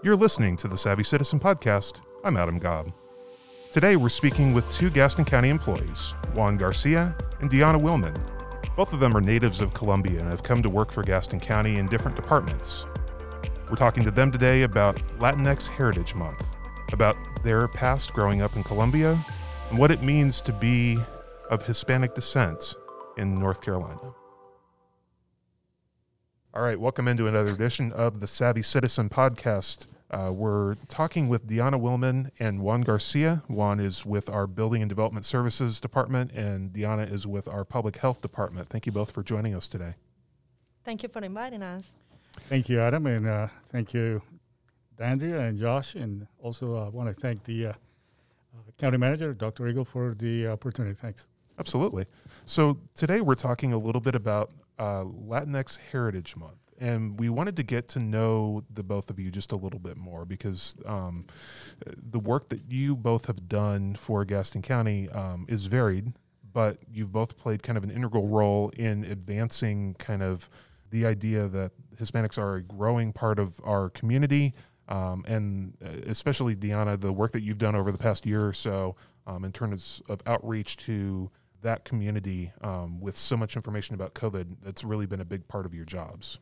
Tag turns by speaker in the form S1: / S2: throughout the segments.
S1: You're listening to the Savvy Citizen Podcast. I'm Adam Gaub. Today we're speaking with two Gaston County employees, Juan Garcia and Deanna Willman. Both of them are natives of Colombia and have come to work for Gaston County in different departments. We're talking to them today about Latinx Heritage Month, about their past growing up in Colombia, and what it means to be of Hispanic descent in North Carolina. All right, welcome into another edition of the Savvy Citizen podcast. Uh, we're talking with Deanna Willman and Juan Garcia. Juan is with our Building and Development Services Department, and Deanna is with our Public Health Department. Thank you both for joining us today.
S2: Thank you for inviting us.
S3: Thank you, Adam, and uh, thank you, Dandria and Josh, and also I uh, want to thank the uh, uh, County Manager, Dr. Eagle, for the opportunity. Thanks.
S1: Absolutely. So today we're talking a little bit about uh, Latinx Heritage Month. And we wanted to get to know the both of you just a little bit more because um, the work that you both have done for Gaston County um, is varied, but you've both played kind of an integral role in advancing kind of the idea that Hispanics are a growing part of our community. Um, and uh, especially Deanna, the work that you've done over the past year or so um, in terms of outreach to that community um, with so much information about COVID, that's really been a big part of your jobs.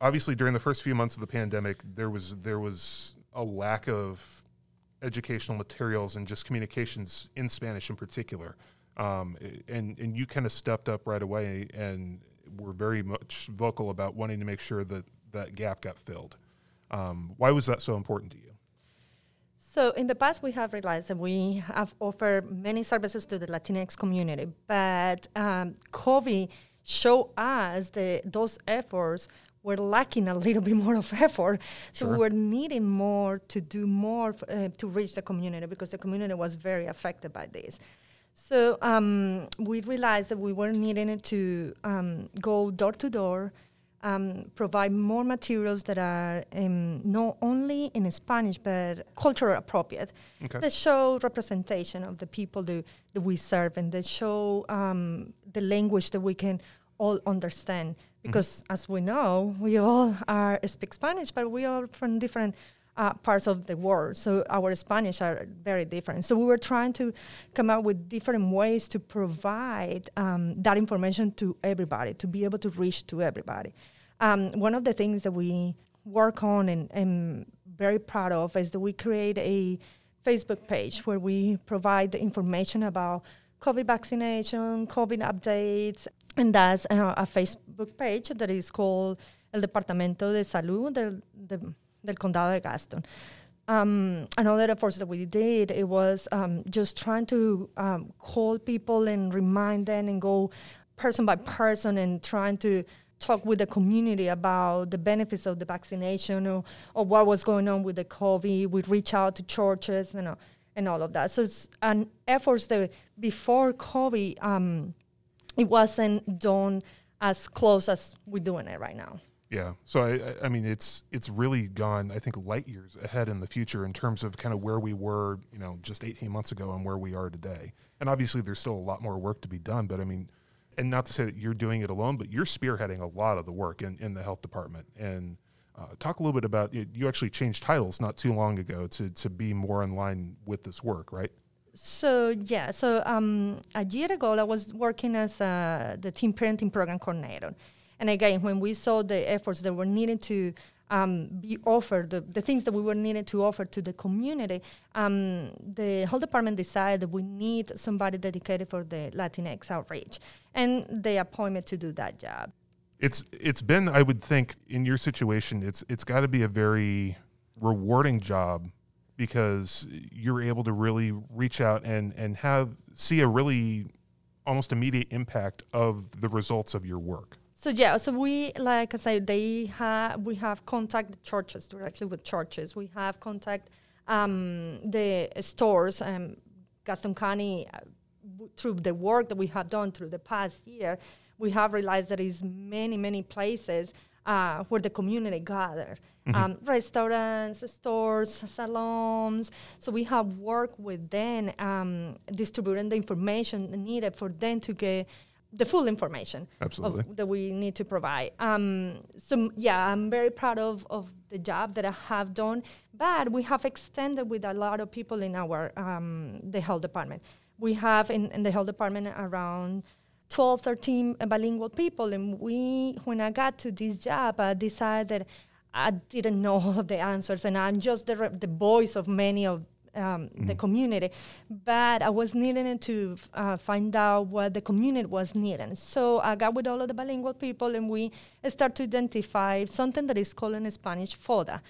S1: Obviously, during the first few months of the pandemic, there was there was a lack of educational materials and just communications in Spanish in particular. Um, and and you kind of stepped up right away and were very much vocal about wanting to make sure that that gap got filled. Um, why was that so important to you?
S2: So in the past, we have realized that we have offered many services to the Latinx community, but um, COVID showed us that those efforts were lacking a little bit more of effort. So sure. we were needing more to do more uh, to reach the community because the community was very affected by this. So um, we realized that we were needing to um, go door to door um, provide more materials that are um, not only in Spanish but cultural appropriate okay. that show representation of the people that, that we serve and that show um, the language that we can all understand. Mm-hmm. Because mm-hmm. as we know, we all are speak Spanish, but we are from different uh, parts of the world. So our Spanish are very different. So we were trying to come up with different ways to provide um, that information to everybody, to be able to reach to everybody. Um, one of the things that we work on and am very proud of is that we create a Facebook page where we provide information about COVID vaccination, COVID updates, and that's uh, a Facebook page that is called El Departamento de Salud del, de, del Condado de Gaston. Um, another effort that we did it was um, just trying to um, call people and remind them and go person by person and trying to talk with the community about the benefits of the vaccination or, or what was going on with the COVID. We reach out to churches you know, and all of that. So it's an effort that before COVID, um, it wasn't done as close as we're doing it right now.
S1: Yeah. So I, I mean, it's it's really gone. I think light years ahead in the future in terms of kind of where we were, you know, just 18 months ago and where we are today. And obviously, there's still a lot more work to be done. But I mean, and not to say that you're doing it alone, but you're spearheading a lot of the work in, in the health department. And uh, talk a little bit about it. You actually changed titles not too long ago to, to be more in line with this work, right?
S2: So yeah, so um, a year ago I was working as uh, the team parenting program coordinator, and again when we saw the efforts that were needed to um, be offered, the, the, things that we were needed to offer to the community, um, the whole department decided that we need somebody dedicated for the Latinx outreach, and they appointed to do that job.
S1: It's it's been, I would think, in your situation, it's it's got to be a very rewarding job because you're able to really reach out and and have see a really almost immediate impact of the results of your work.
S2: So yeah, so we like I said, they have we have contact churches directly with churches. We have contact um, the stores. Um, Gaston County, uh, through the work that we have done through the past year, we have realized there is many many places uh, where the community gather. Mm-hmm. Um, restaurants, stores, salons. So we have worked with them, um, distributing the information needed for them to get the full information
S1: Absolutely.
S2: of, that we need to provide. Um, so yeah, I'm very proud of, of the job that I have done, but we have extended with a lot of people in our um, the health department. We have in, in the health department around 12, 13 bilingual people, and we when I got to this job, I decided I didn't know all of the answers, and I'm just the, re- the voice of many of um, the community, but I was needing to uh, find out what the community was needing. So I got with all of the bilingual people, and we start to identify something that is called in Spanish FODA,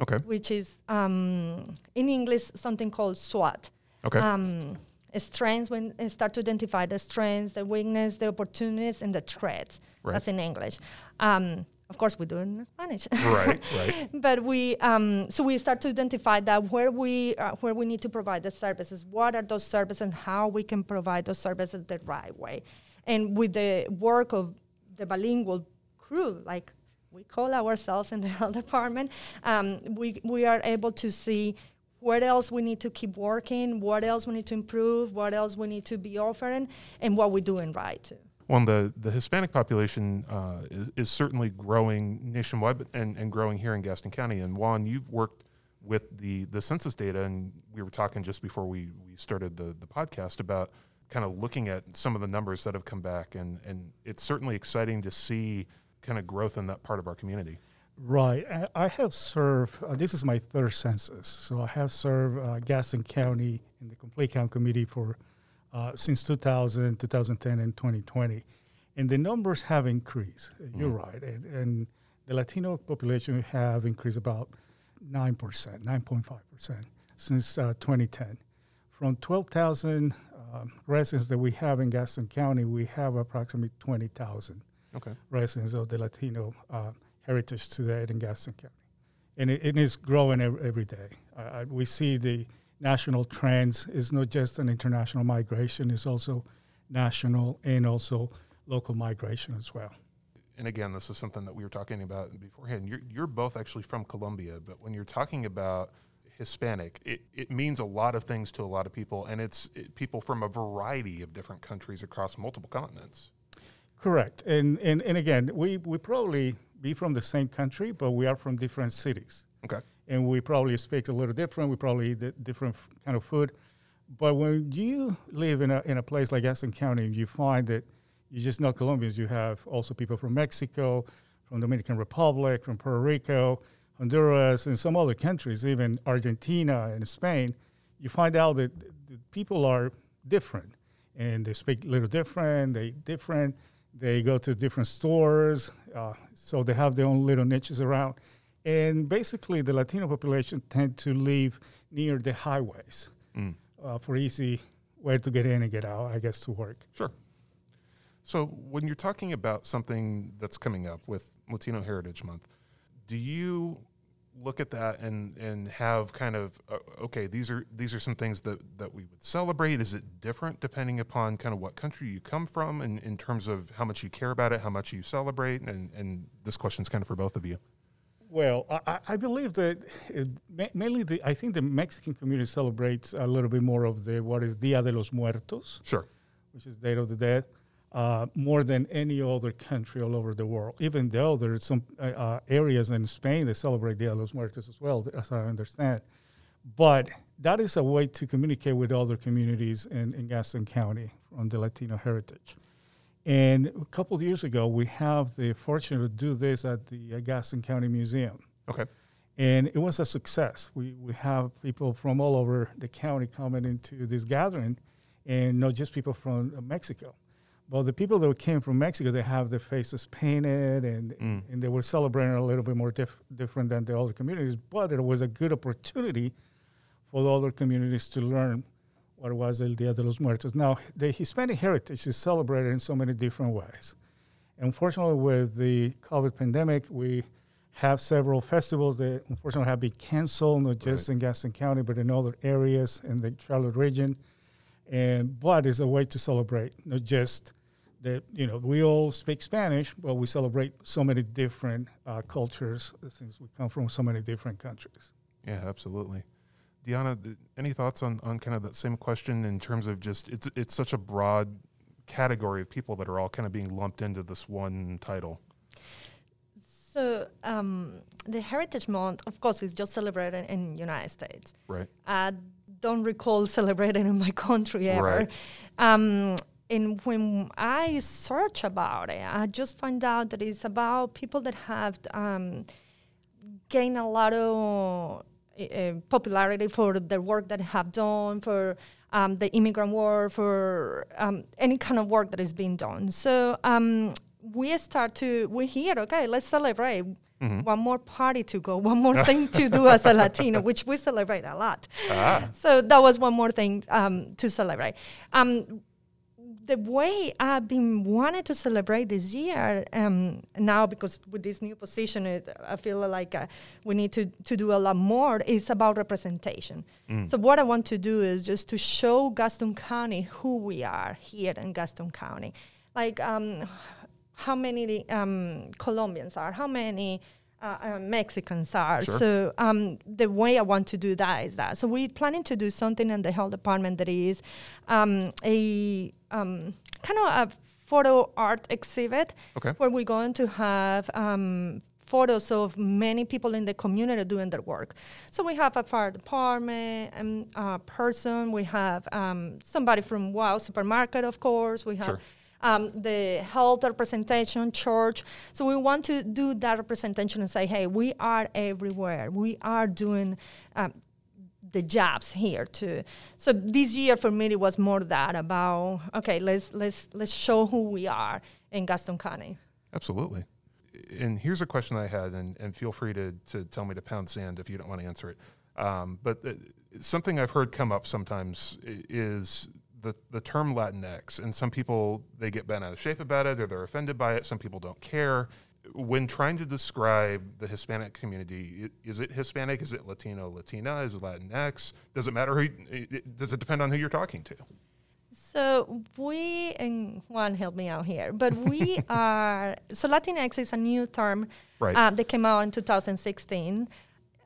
S1: Okay.
S2: which is um, in English something called SWOT.
S1: Okay.
S2: Um, strengths when uh, start to identify the strengths, the weakness, the opportunities, and the threats.
S1: Right.
S2: That's in English. Um, of course, we do it in Spanish.
S1: right. Right.
S2: but we um, so we start to identify that where we uh, where we need to provide the services what are those services and how we can provide those services the right way and with the work of the bilingual crew like we call ourselves in the health department um, we, we are able to see what else we need to keep working what else we need to improve what else we need to be offering and what we're doing right too
S1: Well, the, the Hispanic population uh, is, is certainly growing nationwide and, and growing here in Gaston County. And Juan, you've worked with the, the census data, and we were talking just before we, we started the, the podcast about kind of looking at some of the numbers that have come back. And, and it's certainly exciting to see kind of growth in that part of our community.
S3: Right. I, I have served, uh, this is my third census. So I have served uh, Gaston County in the Complete Count Committee for uh, since 2000, 2010, and 2020. And the numbers have increased. Uh, You're right. And, and the Latino population have increased about 9%, 9.5% since uh, 2010. From 12,000 um, residents that we have in Gaston County, we have approximately 20,000
S1: Okay.
S3: residents of the Latino uh, heritage today in Gaston County. And it, it is growing ev- every day. We see the national trends. is not just an international migration, it's also national and also local migration as well.
S1: and again, this is something that we were talking about beforehand. You're, you're both actually from Colombia, but when you're talking about Hispanic, it, it means a lot of things to a lot of people, and it's it, people from a variety of different countries across multiple continents.
S3: Correct. And, and, and again, we, we probably be from the same country, but we are from different cities.
S1: Okay.
S3: And we probably speak a little different. We probably eat di- different kind of food. But when you live in a, in a place like Gaston County, you find that you just not Colombians. You have also people from Mexico, from Dominican Republic, from Puerto Rico, Honduras, and some other countries, even Argentina and Spain. You find out that the people are different, and they speak a little different. They different. They go to different stores, uh, so they have their own little niches around. And basically, the Latino population tend to live near the highways
S1: Mm.
S3: uh, for easy way to get in and get out, I guess, to work.
S1: Sure. So when you're talking about something that's coming up with Latino Heritage Month, do you look at that and and have kind of uh, okay these are these are some things that that we would celebrate is it different depending upon kind of what country you come from and in terms of how much you care about it how much you celebrate and and this question's kind of for both of you
S3: Well, I- I, believe that it, mainly the I think the Mexican community celebrates a little bit more of the what is Dia de los Muertos,
S1: sure
S3: which is Day of the Dead, uh, more than any other country all over the world. Even though there are some uh, uh, areas in Spain that celebrate Dia de los Muertos as well, as I understand. But that is a way to communicate with other communities in, in Gaston County on the Latino heritage. And a couple of years ago, we have the fortune to do this at the uh, Gaston County Museum
S1: okay
S3: and it was a success. We we have people from all over the county coming into this gathering, and not just people from uh, Mexico, but the people that came from Mexico. They have their faces painted, and
S1: Mm.
S3: and they were celebrating a little bit more diff- different than the other communities. But it was a good opportunity for the other communities to learn what was El Dia de los Muertos. Now, the Hispanic heritage is celebrated in so many different ways. Unfortunately, with the COVID pandemic, we have several festivals that unfortunately have been canceled, not just in Gaston County, but in other areas in the Charlotte region. And but it's a way to celebrate, not just that you know we all speak Spanish, but we celebrate so many different uh, cultures since we come from so many different countries.
S1: yeah absolutely Diana, any thoughts on, on kind of that same question in terms of just it's it's such a broad category of people that are all kind of being lumped into this one title?
S2: So um, the Heritage Month, of course, is just celebrated in the United States.
S1: Right.
S2: I don't recall celebrating in my country ever.
S1: Right.
S2: Um, and when I search about it, I just find out that it's about people that have um, gained a lot of uh, popularity for the work that have done, for um, the immigrant war, for um, any kind of work that is being done. So um, we start to, we hear, okay, let's celebrate.
S1: Mm-hmm.
S2: One more party to go, one more thing to do as a Latino, which we celebrate a lot.
S1: Ah.
S2: So that was one more thing um, to celebrate. The way I've been wanting to celebrate this year um, now, because with this new position, it, I feel like uh, we need to, to do a lot more, is about representation.
S1: Mm.
S2: So, what I want to do is just to show Gaston County who we are here in Gaston County. Like, um, how many um, Colombians are, how many uh, uh, Mexicans are.
S1: Sure.
S2: So um, the way I want to do that is that. So we're planning to do something in the health department that is um, a um, kind of a photo art exhibit
S1: Okay.
S2: where we're going to have um, photos of many people in the community doing their work. So we have a fire department um, uh, person, we have um, somebody from Wow Supermarket, of course, we have
S1: Sure.
S2: um, the health representation, church. So we want to do that representation and say, hey, we are everywhere. We are doing um, the jobs here too. So this year for me it was more that about okay, let's let's let's show who we are in Gaston County.
S1: Absolutely. And here's a question I had, and, and feel free to, to tell me to pound sand if you don't want to answer it. Um, but uh, something I've heard come up sometimes is the, the term Latinx, and some people they get bent out of shape about it, or they're offended by it. Some people don't care. When trying to describe the Hispanic community, is it Hispanic? Is it Latino? Latina? Is it Latinx? Does it matter who? Does it depend on who you're talking to?
S2: So we and Juan help me out here, but we are so Latinx is a new term
S1: Right.
S2: uh, that came out in 2016.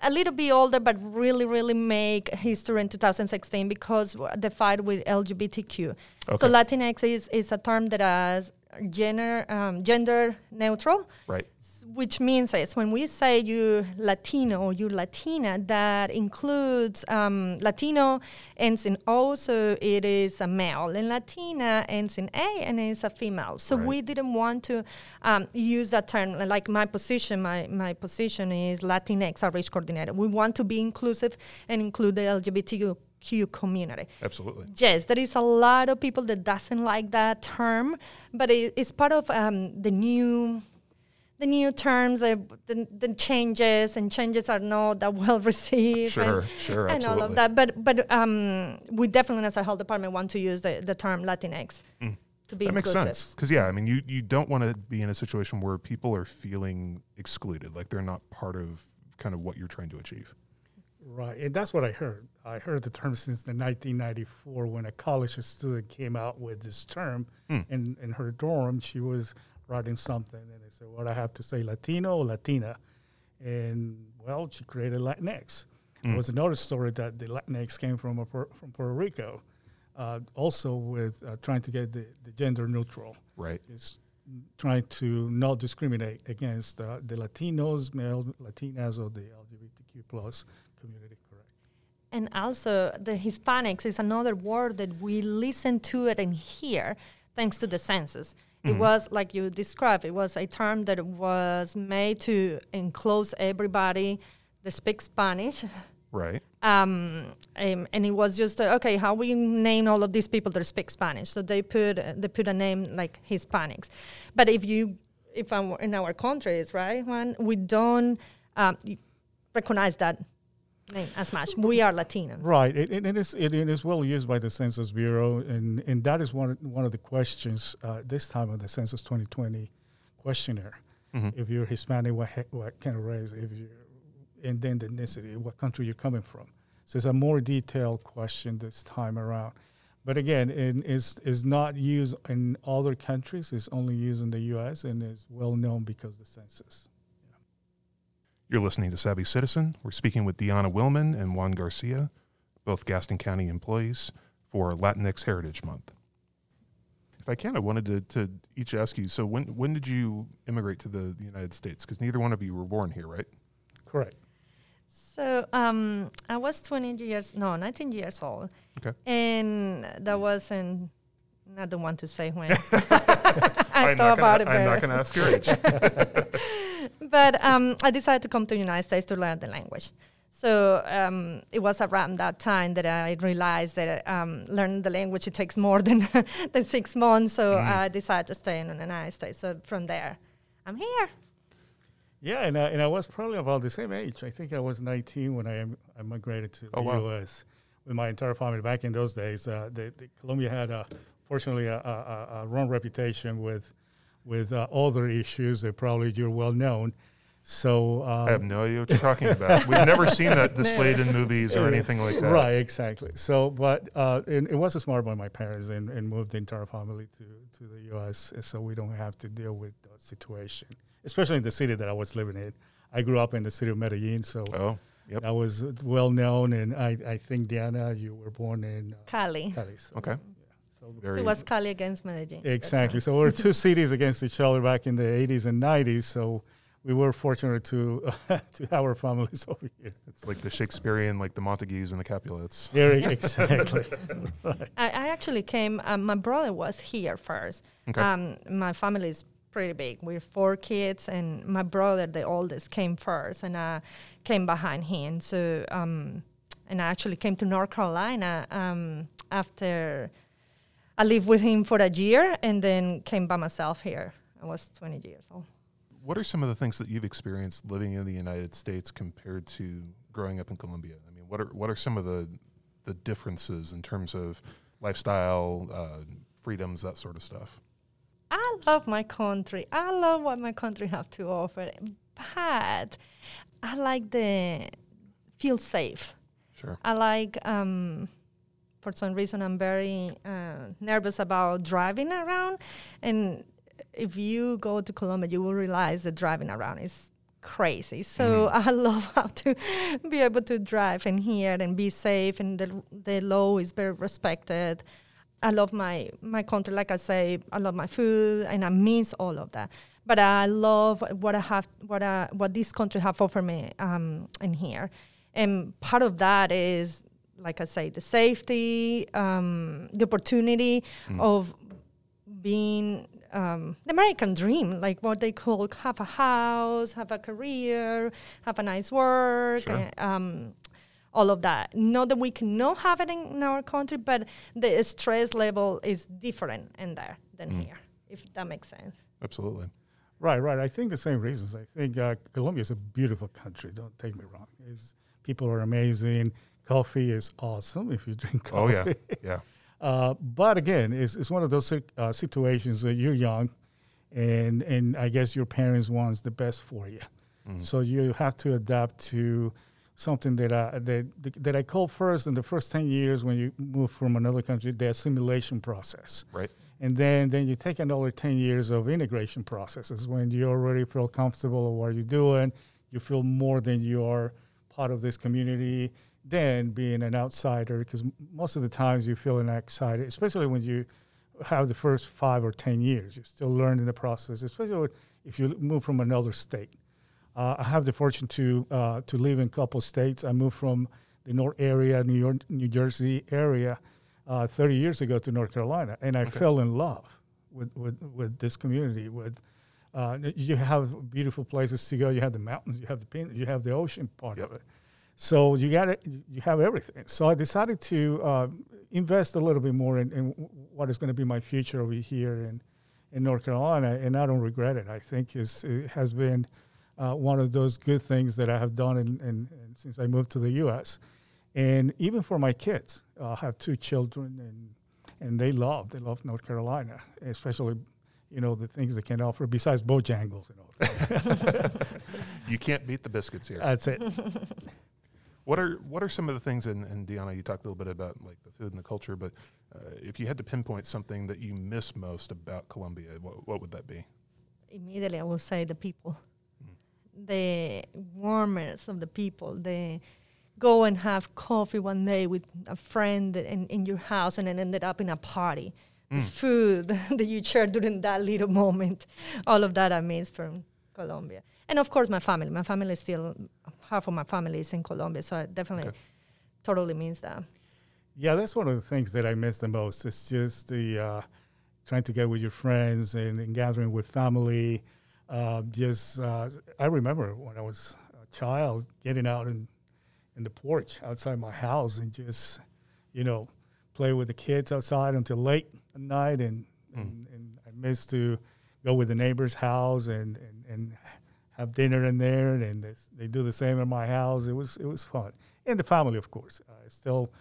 S2: A little bit older, but really, really make history in 2016 because the fight with LGBTQ.
S1: Okay.
S2: So Latinx is, is a term that is gender um, gender neutral
S1: Right.
S2: which means is when we say you Latino or you Latina, that includes um, Latino ends in O, so it is a male, and Latina ends in A, and it's a female. So
S1: Right.
S2: we didn't want to um, use that term. Like my position, my, my position is Latinx outreach coordinator. We want to be inclusive and include the LGBTQ community.
S1: Absolutely.
S2: Yes, there is a lot of people that doesn't like that term, but it, it's part of um, the new the new terms, uh, the, the changes, and changes are not that well received.
S1: Sure,
S2: and,
S1: sure,
S2: and all of that. But but um, we definitely, as a health department, want to use the, the term Latinx to be
S1: That makes sense. Because, yeah, I mean, you, you don't want to be in a situation where people are feeling excluded, like they're not part of kind of what you're trying to achieve.
S3: Right, and that's what I heard. I heard the term since the 1994 when a college student came out with this term
S1: Hmm.
S3: in, in her dorm. She was writing something, and they said, "What I have to say, Latino or Latina?" And well, she created Latinx.
S1: Hmm.
S3: There was another story that the Latinx came from a, from Puerto Rico, uh, also with uh, trying to get the, the gender neutral
S1: Right.
S3: is trying to not discriminate against uh, the Latinos, male Latinas, or the LGBTQ plus community. Correct.
S2: And also, the Hispanics is another word that we listen to it and hear thanks to the census. It was, like you described, it was a term that was made to enclose everybody that speaks Spanish.
S1: Right.
S2: Um, um, and it was just uh, okay. How we name all of these people that speak Spanish? So they put uh, they put a name like Hispanics. But if you if I'm in our countries, right, Juan, we don't um, recognize that name as much. We are Latino.
S3: Right. It, it, it is it, it is well used by the Census Bureau, and, and that is one of- one of the questions uh, this time of the Census 2020 questionnaire. If you're Hispanic, what he- what kind of race? If you're and then the ethnicity, what country you're coming from. So it's a more detailed question this time around. But again, it is is not used in other countries. It's only used in the U.S. and is well known because the census.
S1: You're listening to Savvy Citizen. We're speaking with Deanna Willman and Juan Garcia, both Gaston County employees, for Latinx Heritage Month. if I can, I wanted to, to each ask you. So when when did you immigrate to the, the United States? Because neither one of you were born here, right?
S3: Correct.
S2: So um, I was 20 years, no, 19 years old.
S1: Okay.
S2: And that was in, I don't want to say when. I
S1: I'm
S2: thought
S1: not
S2: about
S1: gonna,
S2: it
S1: I'm not going to ask your age.
S2: but um, I decided to come to the United States to learn the language. So um, it was around that time that I realized that um, learning the language it takes more than than six months. So
S1: Mhm.
S2: I decided to stay in the United States. So from there, I'm here.
S3: Yeah, and I, and I was probably about the same age. I think I was 19 when I, em- I migrated to
S1: Oh,
S3: the
S1: wow.
S3: U.S. with my entire family. Back in those days, uh, the, the Colombia had, uh, fortunately, a, a, a- a wrong reputation with with uh, other issues that probably you're well known. So um,
S1: I have no idea what you're talking about. We've never seen that displayed in movies or anything like that.
S3: Right, exactly. So, but uh, it, it was smart by my parents and, and moved the entire family to, to the U.S. so we don't have to deal with that situation, especially in the city that I was living in. I grew up in the city of Medellin, so
S1: Oh, yep.
S3: I was well known. And I, I think, Diana, you were born in uh,
S2: Cali.
S3: Cali. So,
S1: Okay.
S3: So
S1: Very
S2: It was Cali against Medellin.
S3: Exactly.
S2: right.
S3: So we're two cities against each other back in the 80s and 90s. So we were fortunate to to have our families over here.
S1: It's like the Shakespearean, like the Montagues and the Capulets.
S3: Very exactly. right.
S2: I, I actually came. Um, my brother was here first.
S1: Okay.
S2: Um, my family is pretty big. We're four kids, and my brother, the oldest, came first, and I came behind him. So, um, and I actually came to North Carolina um, after I lived with him for a year, and then came by myself here. I was 20 years old.
S1: What are some of the things that you've experienced living in the United States compared to growing up in Colombia? I mean, what are what are some of the the differences in terms of lifestyle, uh, freedoms, that sort of stuff?
S2: I love my country. I love what my country have to offer, but I like the feel safe.
S1: Sure.
S2: I like, um, for some reason, I'm very uh, nervous about driving around. And if you go to Colombia, you will realize that driving around is crazy. So I love how to be able to drive in here and be safe, and the, the law is very respected. I love my, my country, like I say, I love my food, and I miss all of that. But I love what I have, what I, what this country have offered me um, in here. And part of that is, like I say, the safety, um, the opportunity of being um, the American dream, like what they call have a house, have a career, have a nice work,
S1: Sure.
S2: uh, um, all of that. Not that we cannot have it in, in our country, but the stress level is different in there than here, if that makes sense.
S1: Absolutely.
S3: Right, right. I think the same reasons. I think uh, Colombia is a beautiful country. Don't take me wrong. It's, people are amazing. Coffee is awesome if you drink coffee.
S1: Oh yeah, yeah.
S3: Uh, but again, it's, it's one of those uh, situations that you're young, and and I guess your parents wants the best for you,
S1: Mhm.
S3: so you have to adapt to something that I that that I call first in the first ten years when you move from another country, the assimilation process,
S1: Right.
S3: and then then you take another ten years of integration processes when you already feel comfortable with what you're doing, you feel more than you are part of this community than being an outsider because most of the times you feel an outsider, especially when you have the first five or ten years. You're still learning the process, especially if you move from another state. Uh, I have the fortune to uh, to live in a couple states. I moved from the North area, New York, New Jersey area, uh, 30 years ago to North Carolina, and I fell in love with, with, with this community. With uh, you have beautiful places to go. You have the mountains. You have the pin, you have the ocean part
S1: Yep.
S3: of it. So you got it. You have everything. So I decided to uh, invest a little bit more in, in what is going to be my future over here in in North Carolina, and I don't regret it. I think it's, it has been uh, one of those good things that I have done in, in, in since I moved to the U.S. And even for my kids, uh, I have two children, and and they love they love North Carolina, especially you know the things they can offer besides Bojangles and all. That.
S1: You can't beat the biscuits here.
S3: That's it.
S1: What are what are some of the things? And, and Deanna, you talked a little bit about like the food and the culture, but uh, if you had to pinpoint something that you miss most about Colombia, what, what would that be?
S2: immediately I will say the people, the warmness of the people. The go and have coffee one day with a friend in, in your house and then ended up in a party. the food that you shared during that little moment. All of that I miss from Colombia. And of course, my family. My family is still, half of my family is in Colombia. So it definitely
S1: Okay.
S2: totally means that.
S3: Yeah, that's one of the things that I miss the most. It's just the uh, trying to get with your friends and, and gathering with family. Uh, just uh, I remember when I was a child getting out in in the porch outside my house and just you know play with the kids outside until late at night and and, and I miss to go with the neighbor's house and and, and have dinner in there and they, they do the same in my house. It was it was fun and the family of course. I still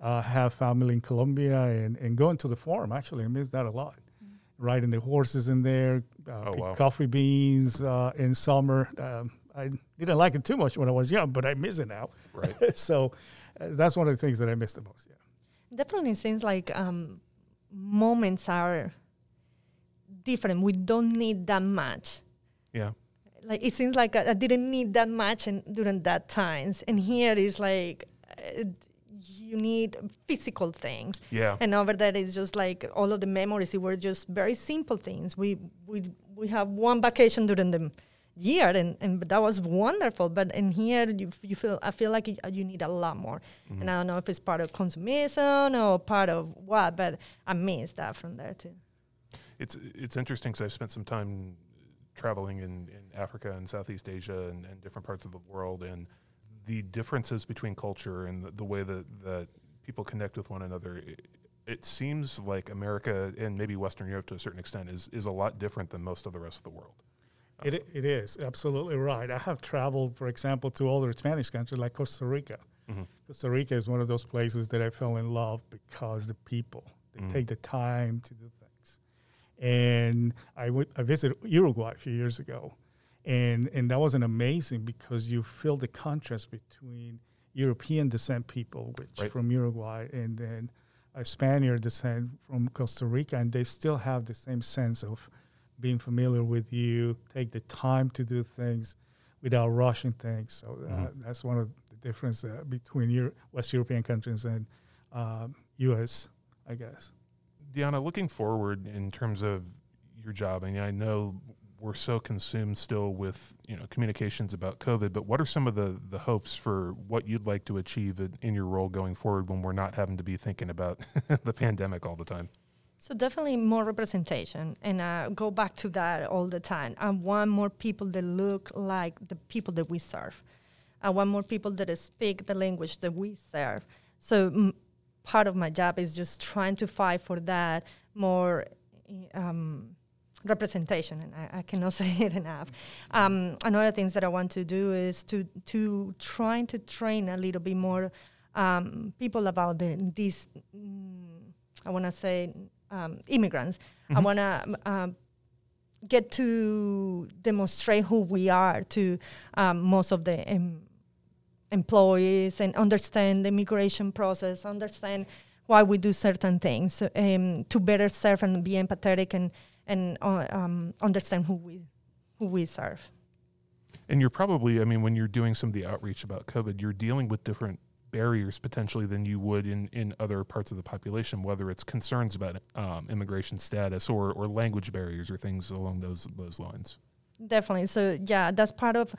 S3: uh, have family in Colombia and, and going to the farm. Actually, I miss that a lot. Riding the horses in there, uh,
S1: Oh, wow.
S3: coffee beans uh, in summer. Um, I didn't like it too much when I was young, but I miss it now.
S1: Right.
S3: so uh, that's one of the things that I miss the most. Yeah.
S2: Definitely seems like um, moments are different. We don't need that much.
S1: Yeah.
S2: Like it seems like I, I didn't need that much in, during that times, and here is like uh, you need physical things.
S1: Yeah.
S2: And over there is just like all of the memories. It were just very simple things. We we we have one vacation during the year, and, and that was wonderful. But in here, you, you feel I feel like you, you need a lot more. And I don't know if it's part of consumption or part of what, but I miss that from there too.
S1: It's it's interesting because I've spent some time traveling in, in Africa and Southeast Asia and, and different parts of the world, and the differences between culture and the, the way that, that people connect with one another. It, it seems like America and maybe Western Europe to a certain extent is, is a lot different than most of the rest of the world.
S3: It, it is absolutely right. I have traveled, for example, to other Spanish countries like Costa Rica.
S1: Mhm.
S3: Costa Rica is one of those places that I fell in love because the people they
S1: Mhm.
S3: take the time to do. And I went, I visited Uruguay a few years ago, and and that was an amazing because you feel the contrast between European descent people, which
S1: Right.
S3: from Uruguay, and then a Spaniard descent from Costa Rica, and they still have the same sense of being familiar with you, take the time to do things without rushing things. So uh,
S1: Mhm.
S3: that's one of the difference uh, between Euro- West European countries and um, U.S. I guess.
S1: Diana, looking forward in terms of your job, and I know we're so consumed still with you know communications about COVID, but what are some of the the hopes for what you'd like to achieve in, your role going forward when we're not having to be thinking about the pandemic all the time?
S2: So definitely more representation, and uh, go back to that all the time. I want more people that look like the people that we serve. I want more people that speak the language that we serve. So mm, part of my job is just trying to fight for that more um, representation, and I, I cannot say it enough. Um, another things that I want to do is to to trying to train a little bit more um, people about the, these. Mm, I want to say um, immigrants. I
S1: Mhm.
S2: want to um, get to demonstrate who we are to um, most of the employees and understand the immigration process, understand why we do certain things, um, to better serve and be empathetic and and uh, um, understand who we who we serve.
S1: And you're probably, I mean, when you're doing some of the outreach about COVID, you're dealing with different barriers potentially than you would in, in other parts of the population, whether it's concerns about um, immigration status or, or language barriers or things along those those lines.
S2: Definitely. So yeah, that's part of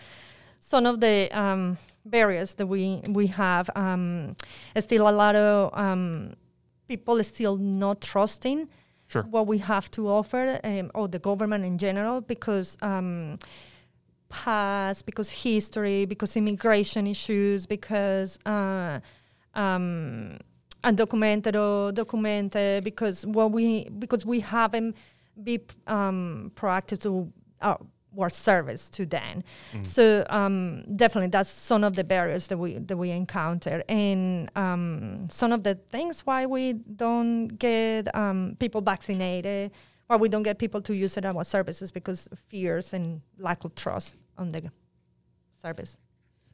S2: some of the um, barriers that we we have. Um, still, a lot of um, people are still not trusting
S1: Sure.
S2: what we have to offer, um, or the government in general, because um, past, because history, because immigration issues, because uh, um, undocumented or documented, because what we because we haven't been um, proactive to our, our service to them.
S1: Mm.
S2: So um, definitely, that's some of the barriers that we that we encounter, and um, some of the things why we don't get um, people vaccinated, why we don't get people to use it our services because of fears and lack of trust on the service.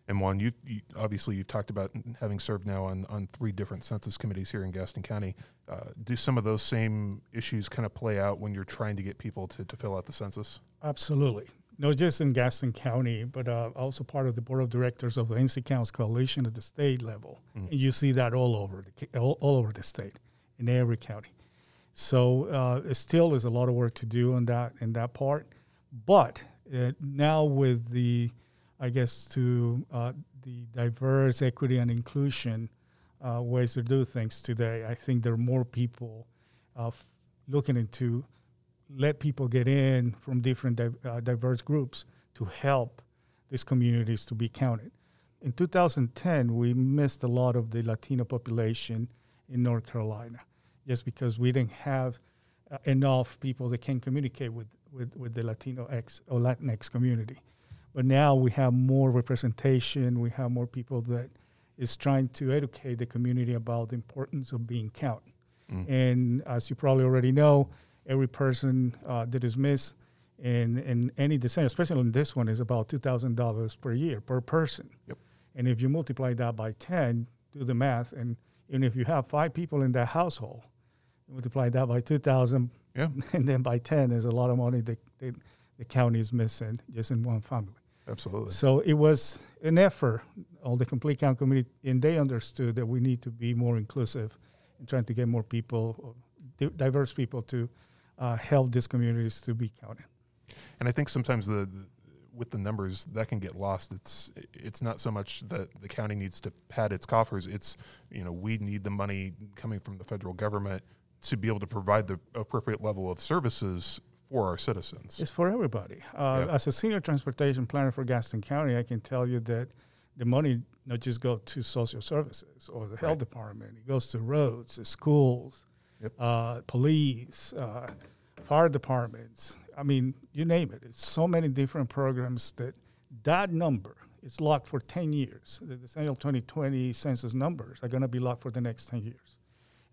S1: And Juan, you, you obviously you've talked about having served now on, on three different census committees here in Gaston County. Uh, do some of those same issues kind of play out when you're trying to get people to, to fill out the census?
S3: Absolutely. Not just in Gaston County, but uh, also part of the board of directors of the NC Counts Coalition at the state level.
S1: Mhm.
S3: And you see that all over the all, all over the state, in every county. So uh, it still is a lot of work to do on that in that part. But uh, now with the, I guess, to uh, the diverse equity and inclusion uh, ways to do things today, I think there are more people uh, f- looking into let people get in from different di- uh, diverse groups to help these communities to be counted. In 2010, we missed a lot of the Latino population in North Carolina just because we didn't have uh, enough people that can communicate with, with, with the Latino X or Latinx community. But now we have more representation. We have more people that is trying to educate the community about the importance of being counted.
S1: Mm.
S3: And as you probably already know, every person uh, that is missed in, in any decennial, especially in this one, is about $2,000 per year per person.
S1: Yep.
S3: And if you multiply that by 10, do the math, and even if you have five people in that household, multiply that by 2,000,
S1: Yeah.
S3: and then by 10 is a lot of money that, that the county is missing just in one family.
S1: Absolutely.
S3: So it was an effort, all the complete County committee, and they understood that we need to be more inclusive and trying to get more people, diverse people, to uh, help these communities to be counted.
S1: And I think sometimes the, the with the numbers that can get lost. It's it's not so much that the county needs to pad its coffers. It's you know we need the money coming from the federal government to be able to provide the appropriate level of services for our citizens.
S3: It's for everybody. Uh,
S1: Yep.
S3: As a senior transportation planner for Gaston County, I can tell you that the money not just go to social services or the health
S1: Right.
S3: department. It goes to roads, to schools,
S1: Yep.
S3: uh, police, uh, fire departments. I mean, you name it. It's so many different programs that that number is locked for 10 years. The decennial 2020 census numbers are going to be locked for the next 10 years.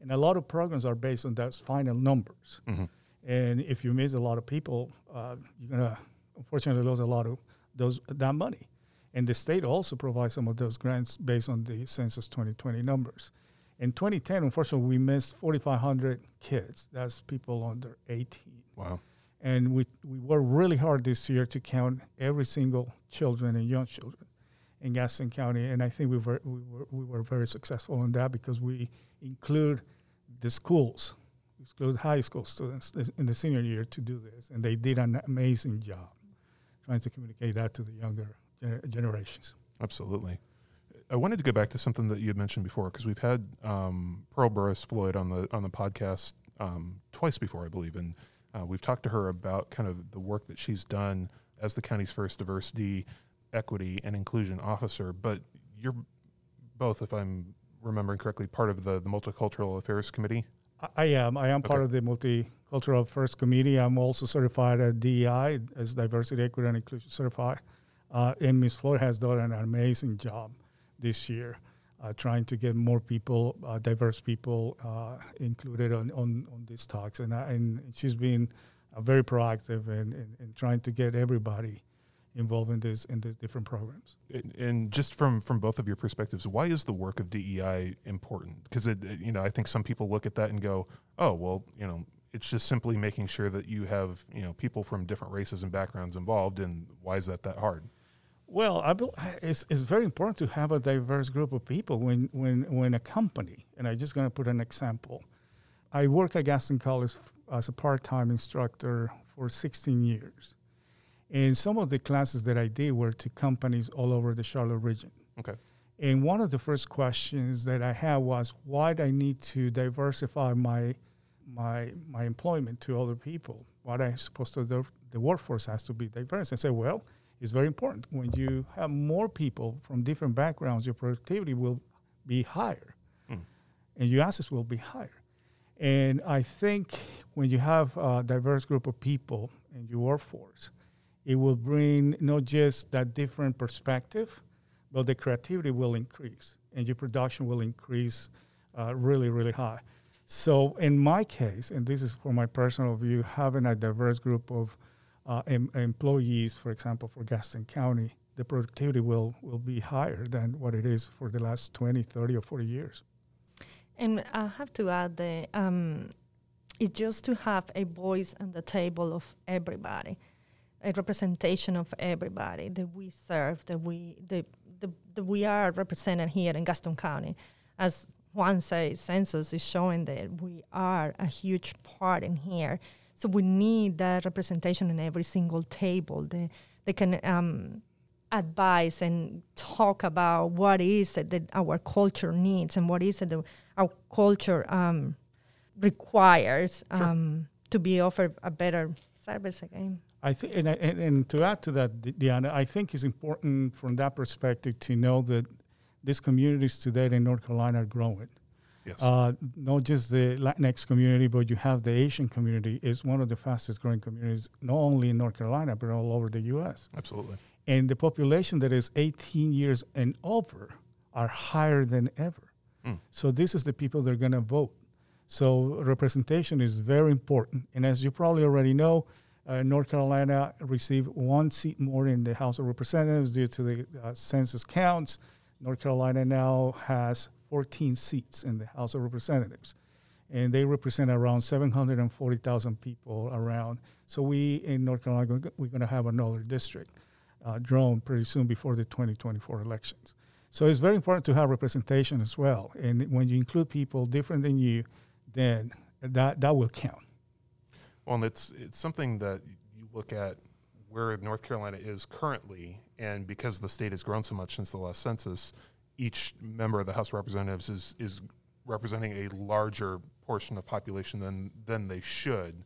S3: And a lot of programs are based on those final numbers.
S1: Mhm.
S3: And if you miss a lot of people, uh, you're gonna unfortunately lose a lot of those that money. And the state also provides some of those grants based on the census 2020 numbers. In 2010, unfortunately, we missed 4,500 kids. That's people under 18.
S1: Wow.
S3: And we, we worked really hard this year to count every single children and young children in Gaston County. And I think we were, we were, we were very successful in that because we include the schools, we include high school students in the senior year to do this. And they did an amazing job trying to communicate that to the younger gener- generations.
S1: Absolutely. I wanted to go back to something that you had mentioned before because we've had um, Pearl Burris Floyd on the on the podcast um, twice before, I believe, and uh, we've talked to her about kind of the work that she's done as the county's first diversity, equity, and inclusion officer. But you're both, if I'm remembering correctly, part of the the multicultural affairs committee.
S3: I- am. I am part of the Multicultural Affairs Committee. I'm also certified at DEI as Diversity, Equity, and Inclusion Certified. Uh, and Ms. Floyd has done an amazing job this year, uh, trying to get more people, uh, diverse people, uh, included on, on, on these talks. And, I, and she's been uh, very proactive in, in, in trying to get everybody involved in this in these different programs.
S1: And- And just from from both of your perspectives, why is the work of DEI important? Because it, it- you know, I think some people look at that and go, "Oh, well, you know, it's just simply making sure that you have you know people from different races and backgrounds involved." And why is that that hard?
S3: Well, I bel it's, it's very important to have a diverse group of people when, when, when a company, and I'm just going to put an example. I worked at Gaston College as a part time instructor for 16 years. And some of the classes that I did were to companies all over the Charlotte region.
S1: Okay.
S3: And one of the first questions that I had was, why do I need to diversify my my my employment to other people? What I supposed to do? The workforce has to be diverse. I said, well, it's very important. When you have more people from different backgrounds, your productivity will be higher,
S1: Hmm.
S3: and your assets will be higher. And I think when you have a diverse group of people in your workforce, it will bring not just that different perspective, but the creativity will increase and your production will increase uh, really, really high. So, in my case, and this is for my personal view, having a diverse group of uh, em- employees, for example, for Gaston County, the productivity will, will be higher than what it is for the last 20, 30, or 40 years.
S2: And I have to add that um, it's just to have a voice on the table of everybody, a representation of everybody that we serve, that we that, that, that we are represented here in Gaston County. As Juan says, census is showing that we are a huge part in here. So we need that representation in every single table. They, they can um, advise and talk about what is it that our culture needs and what is it that our culture um, requires um, to be offered a better service again.
S3: I think, and, and, and to add to that, Di- Diana, I think it's important from that perspective to know that these communities today in North Carolina are growing.
S1: Yes.
S3: Uh, not just the Latinx community, but you have the Asian community is one of the fastest growing communities, not only in North Carolina, but all over the U.S.
S1: Absolutely.
S3: And the population that is 18 years and over are higher than ever.
S1: Mm.
S3: So this is the people that are going to vote. So representation is very important. And as you probably already know, uh, North Carolina received one seat more in the House of Representatives due to the uh, census counts. North Carolina now has 14 seats in the House of Representatives, and they represent around 740,000 people around. So we in North Carolina we're going to have another district uh, drawn pretty soon before the 2024 elections. So it's very important to have representation as well. And when you include people different than you, then that that will count.
S1: Well, and it's it's something that you look at where North Carolina is currently, and because the state has grown so much since the last census, each member of the House of Representatives is is representing a larger portion of population than than they should.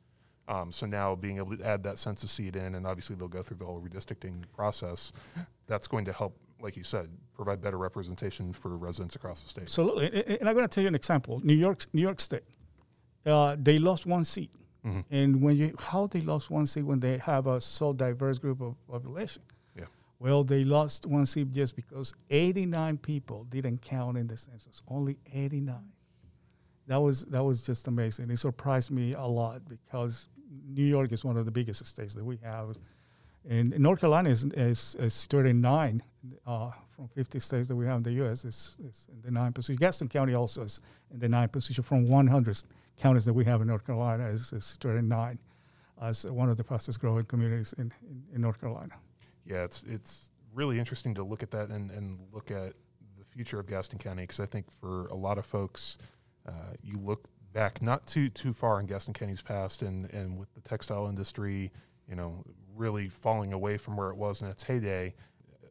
S1: Um, so now being able to add that census seat in, and obviously they'll go through the whole redistricting process, that's going to help, like you said, provide better representation for residents across the state.
S3: Absolutely. And- I'm going to tell you an example. New York, New York State, uh, they lost one seat.
S1: Mhm.
S3: And when you how they lost one seat when they have a so diverse group of population?
S1: Yeah.
S3: Well, they lost one seat just because 89 people didn't count in the census. Only 89. That was that was just amazing. It surprised me a lot because New York is one of the biggest states that we have, and North Carolina is is, is situated in nine uh, from 50 states that we have in the U.S. is, is in the nine position. Gaston County also is in the nine position from 100 counties that we have in North Carolina is, is nine as one of the fastest growing communities in, in, in North Carolina.
S1: yeah, it's it's really interesting to look at that and, and look at the future of Gaston County because I think for a lot of folks, uh, you look back not too too far in Gaston County's past, and and with the textile industry, you know, really falling away from where it was in its heyday.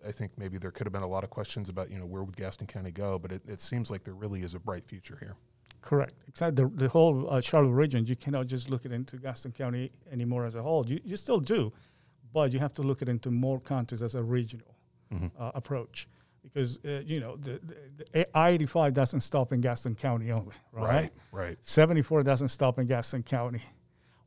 S1: I think maybe there could have been a lot of questions about, you know, where would Gaston County go, but it, it seems like there really is a bright future here.
S3: Correct. Exactly. The, the whole uh, Charlotte region, you cannot just look at into Gaston County anymore as a whole. You, you still do, but you have to look at into more counties as a regional
S1: Mhm.
S3: uh, approach because uh, you know the, the, I eighty five doesn't stop in Gaston County only, right?
S1: Right.
S3: Seventy four doesn't stop in Gaston County,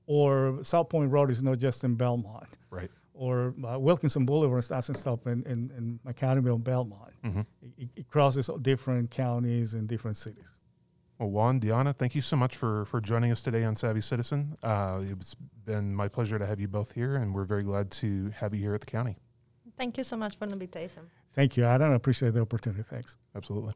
S3: or South Point Road is not just in Belmont,
S1: Right.
S3: or uh, Wilkinson Boulevard doesn't stop in in, in Academy and Belmont.
S1: Mhm.
S3: It, it crosses different counties and different cities.
S1: Well, Juan, Diana, thank you so much for for joining us today on Savvy Citizen. Uh, it's been my pleasure to have you both here, and we're very glad to have you here at the county.
S2: Thank you so much for the invitation.
S3: Thank you, Adam. I appreciate the opportunity. Thanks.
S1: Absolutely.